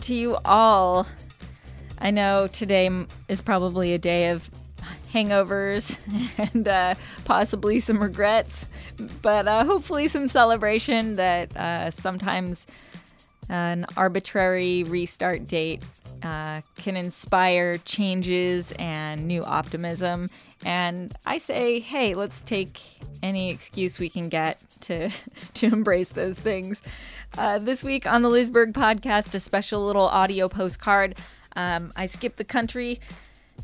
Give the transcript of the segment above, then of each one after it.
To you all. I know today is probably a day of hangovers and uh, possibly some regrets, but uh, hopefully some celebration that uh, sometimes an arbitrary restart date uh, can inspire changes and new optimism. And I say, hey, let's take any excuse we can get to to embrace those things. Uh, this week on the Lizberg podcast, a special little audio postcard. Um, I skipped the country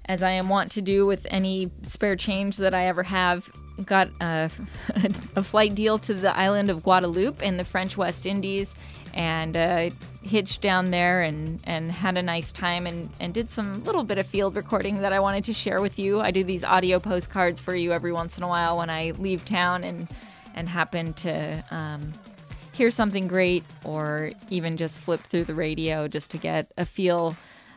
as I am wont to do with any spare change that I ever have. Got a, a flight deal to the island of Guadeloupe in the French West Indies and uh, hitched down there and, and had a nice time and, and did some little bit of field recording that I wanted to share with you. I do these audio postcards for you every once in a while when I leave town and and happen to um, hear something great or even just flip through the radio just to get a feel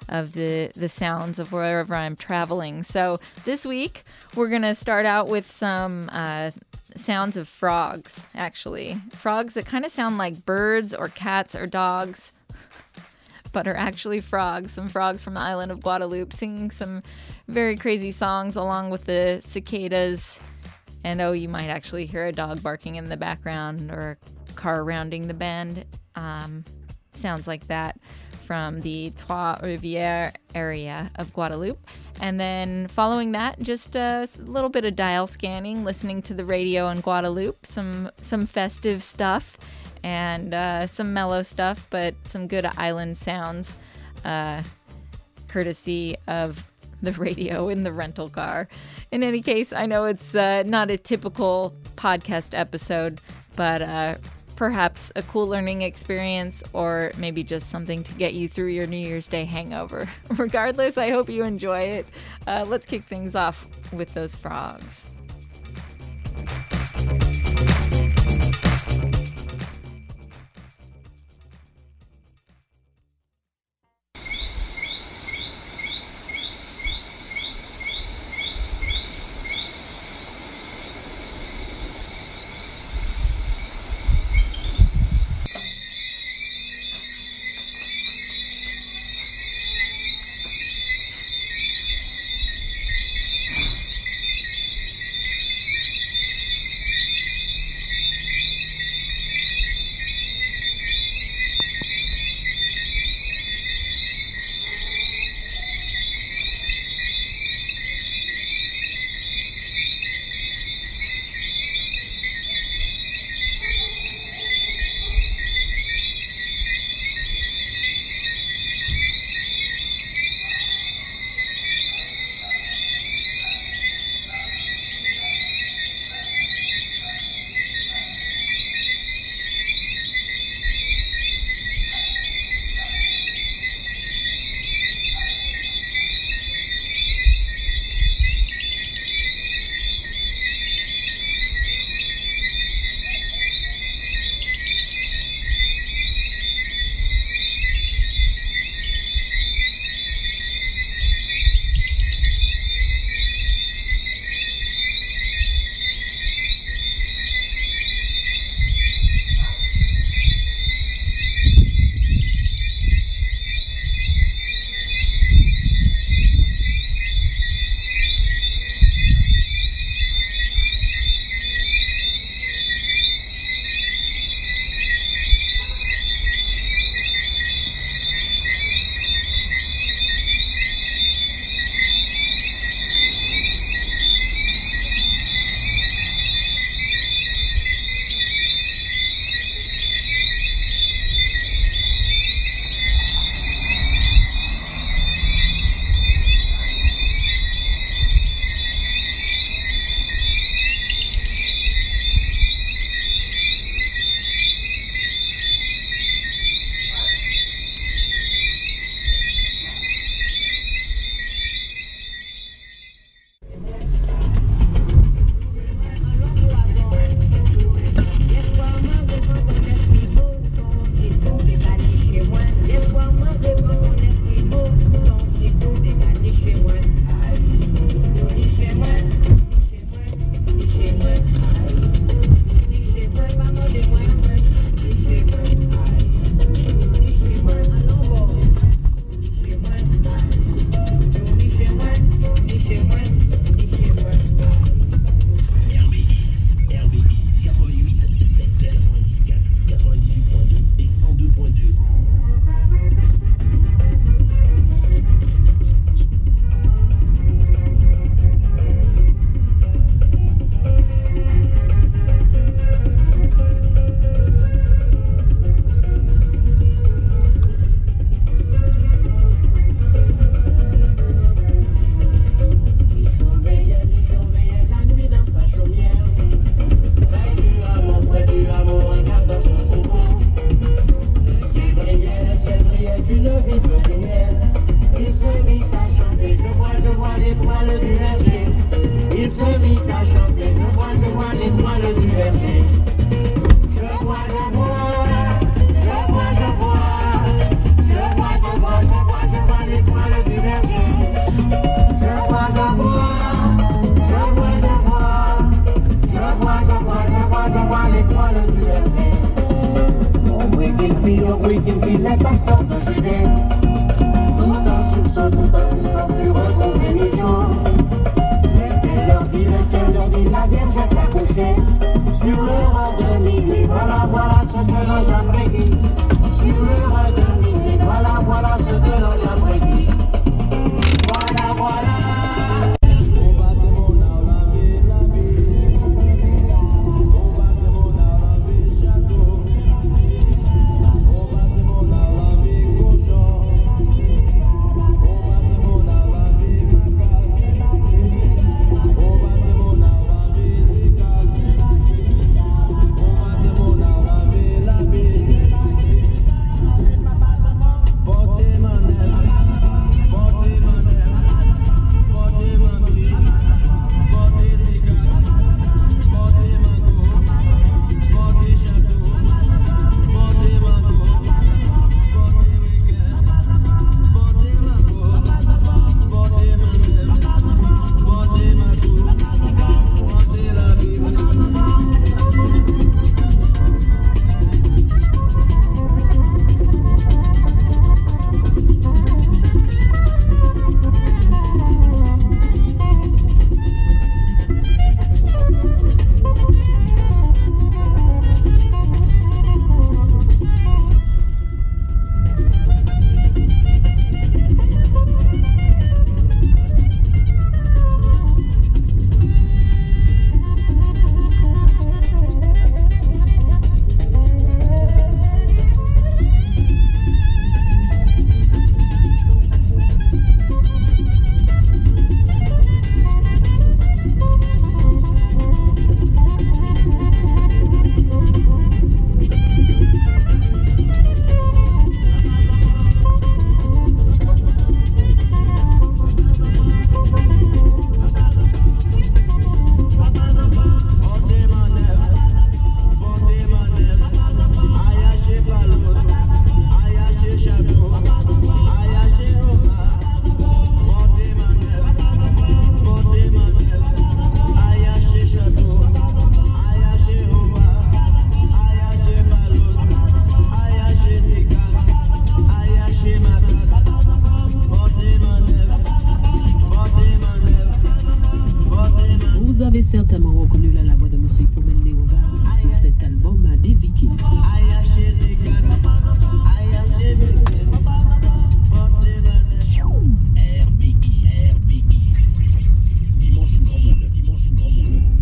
of the the sounds of wherever I'm traveling. So this week we're gonna start out with some uh, sounds of frogs. Actually, frogs that kind of sound like birds or cats or dogs, but are actually frogs. Some frogs from the island of Guadeloupe singing some very crazy songs along with the cicadas. And oh, you might actually hear a dog barking in the background or a car rounding the bend. Um, sounds like that from the Trois Rivières area of Guadeloupe. And then following that, just a little bit of dial scanning, listening to the radio in Guadeloupe, some some festive stuff, and uh, some mellow stuff, but some good island sounds, uh, courtesy of the radio in the rental car. In any case, I know it's uh, not a typical podcast episode, but uh, perhaps a cool learning experience or maybe just something to get you through your New Year's Day hangover. Regardless, I hope you enjoy it. Uh, let's kick things off with those frogs. Ce que certainement reconnu là, la voix de M. Poumel Néova sur cet album des Vikings. RBI, RBI. Dimanche grand monde, dimanche une grand monde.